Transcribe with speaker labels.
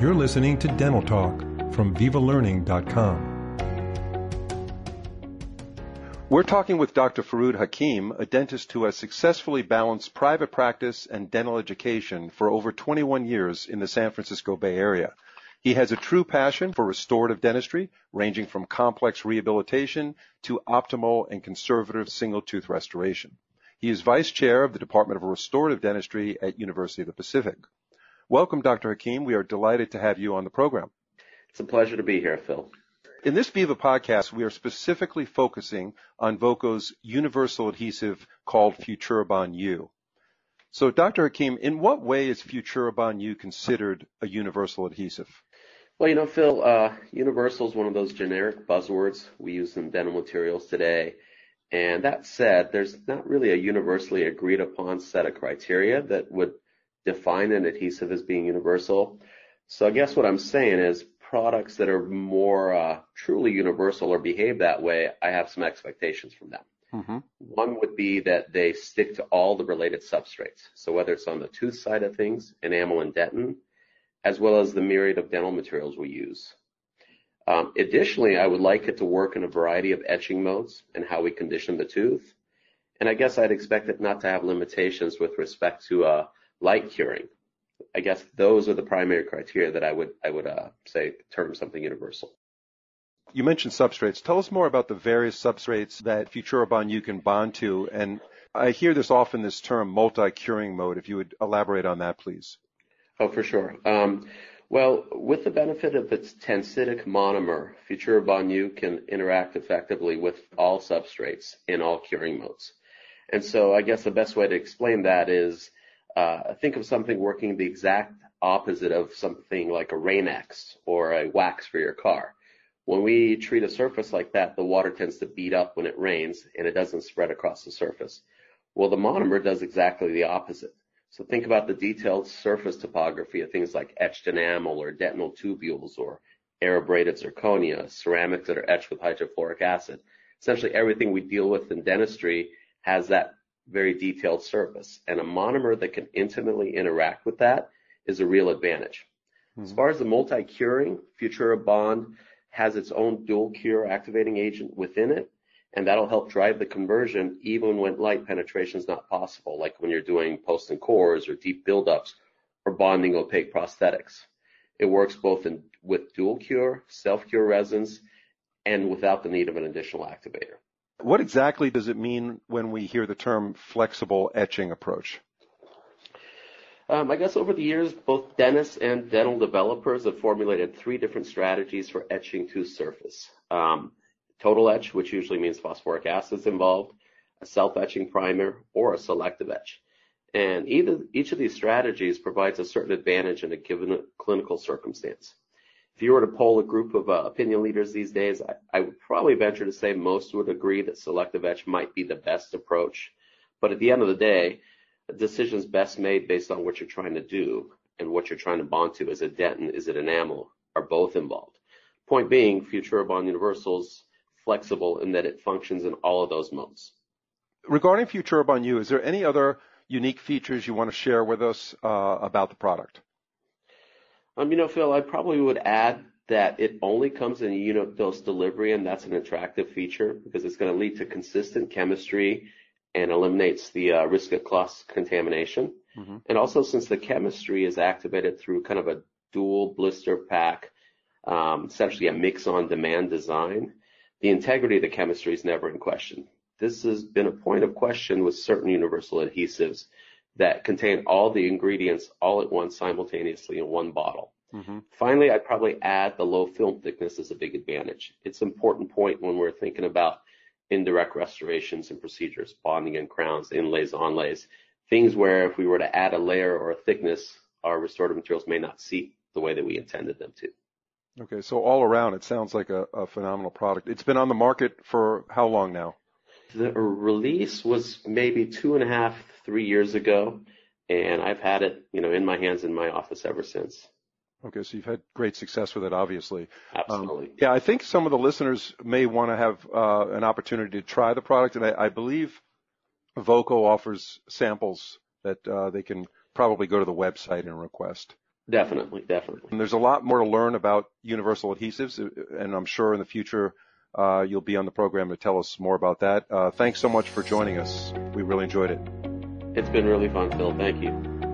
Speaker 1: You're listening to Dental Talk from VivaLearning.com. We're talking with Dr. Farood Hakim, a dentist who has successfully balanced private practice and dental education for over 21 years in the San Francisco Bay Area. He has a true passion for restorative dentistry, ranging from complex rehabilitation to optimal and conservative single tooth restoration. He is vice chair of the Department of Restorative Dentistry at University of the Pacific. Welcome, Dr. Hakim. We are delighted to have you on the program.
Speaker 2: It's a pleasure to be here, Phil.
Speaker 1: In this Viva podcast, we are specifically focusing on Voco's universal adhesive called Futurabond U. So, Dr. Hakim, in what way is Futurabond U considered a universal adhesive?
Speaker 2: Well, you know, Phil, uh, universal is one of those generic buzzwords we use in dental materials today. And that said, there's not really a universally agreed upon set of criteria that would define an adhesive as being universal. So I guess what I'm saying is products that are more uh, truly universal or behave that way, I have some expectations from them. Mm-hmm. One would be that they stick to all the related substrates. So whether it's on the tooth side of things, enamel and dentin, as well as the myriad of dental materials we use. Um, additionally, I would like it to work in a variety of etching modes and how we condition the tooth. And I guess I'd expect it not to have limitations with respect to uh, light curing. I guess those are the primary criteria that I would I would uh, say term something universal.
Speaker 1: You mentioned substrates. Tell us more about the various substrates that Futurabond U can bond to. And I hear this often, this term multi-curing mode. If you would elaborate on that, please.
Speaker 2: Oh, for sure. Um, well, with the benefit of its tensidic monomer, Futurabond U can interact effectively with all substrates in all curing modes. And so I guess the best way to explain that is uh, think of something working the exact opposite of something like a Rain-X or a wax for your car. When we treat a surface like that, the water tends to beat up when it rains and it doesn't spread across the surface. Well, the monomer does exactly the opposite. So think about the detailed surface topography of things like etched enamel or dentinal tubules or air abraded zirconia, ceramics that are etched with hydrofluoric acid. Essentially everything we deal with in dentistry has that very detailed surface. And a monomer that can intimately interact with that is a real advantage. Mm-hmm. As far as the multi-curing, Futurabond has its own dual cure activating agent within it, and that'll help drive the conversion even when light penetration is not possible, like when you're doing post and cores or deep buildups or bonding opaque prosthetics. It works both in, with dual cure, self-cure resins, and without the need of an additional activator.
Speaker 1: What exactly does it mean when we hear the term flexible etching approach?
Speaker 2: Um, I guess over the years, both dentists and dental developers have formulated three different strategies for etching tooth surface. Um, total etch, which usually means phosphoric acid is involved, a self-etching primer, or a selective etch. And either, each of these strategies provides a certain advantage in a given clinical circumstance if you were to poll a group of uh, opinion leaders these days, I, I, would probably venture to say most would agree that selective etch might be the best approach. But at the end of the day, a decision is best made based on what you're trying to do and what you're trying to bond to. Is it dentin? Is it enamel? Are both involved? Point being, Futurabond Universal's flexible in that it functions in all of those modes.
Speaker 1: Regarding Futurabond U, is there any other unique features you want to share with us uh, about the product?
Speaker 2: Um, you know, Phil, I probably would add that it only comes in a unit dose delivery, and that's an attractive feature because it's going to lead to consistent chemistry and eliminates the uh, risk of cross contamination. Mm-hmm. And also, since the chemistry is activated through kind of a dual blister pack, um, essentially a mix on demand design, the integrity of the chemistry is never in question. This has been a point of question with certain universal adhesives that contain all the ingredients all at once simultaneously in one bottle. Mm-hmm. Finally, I'd probably add the low film thickness is a big advantage. It's an important point when we're thinking about indirect restorations and procedures, bonding and crowns, inlays, onlays, things where if we were to add a layer or a thickness, our restorative materials may not seep the way that we intended them to.
Speaker 1: Okay, so all around, it sounds like a, a phenomenal product. It's been on the market for how long now?
Speaker 2: The release was maybe two and a half, three years ago, and I've had it, you know, in my hands in my office ever since.
Speaker 1: Okay, so you've had great success with it, obviously.
Speaker 2: Absolutely. Um,
Speaker 1: yeah, I think some of the listeners may want to have uh, an opportunity to try the product, and I, I believe Voco offers samples that uh, they can probably go to the website and request.
Speaker 2: Definitely, definitely.
Speaker 1: And there's a lot more to learn about universal adhesives, and I'm sure in the future uh, you'll be on the program to tell us more about that. Uh, thanks so much for joining us. We really enjoyed it.
Speaker 2: It's been really fun, Phil. Thank you.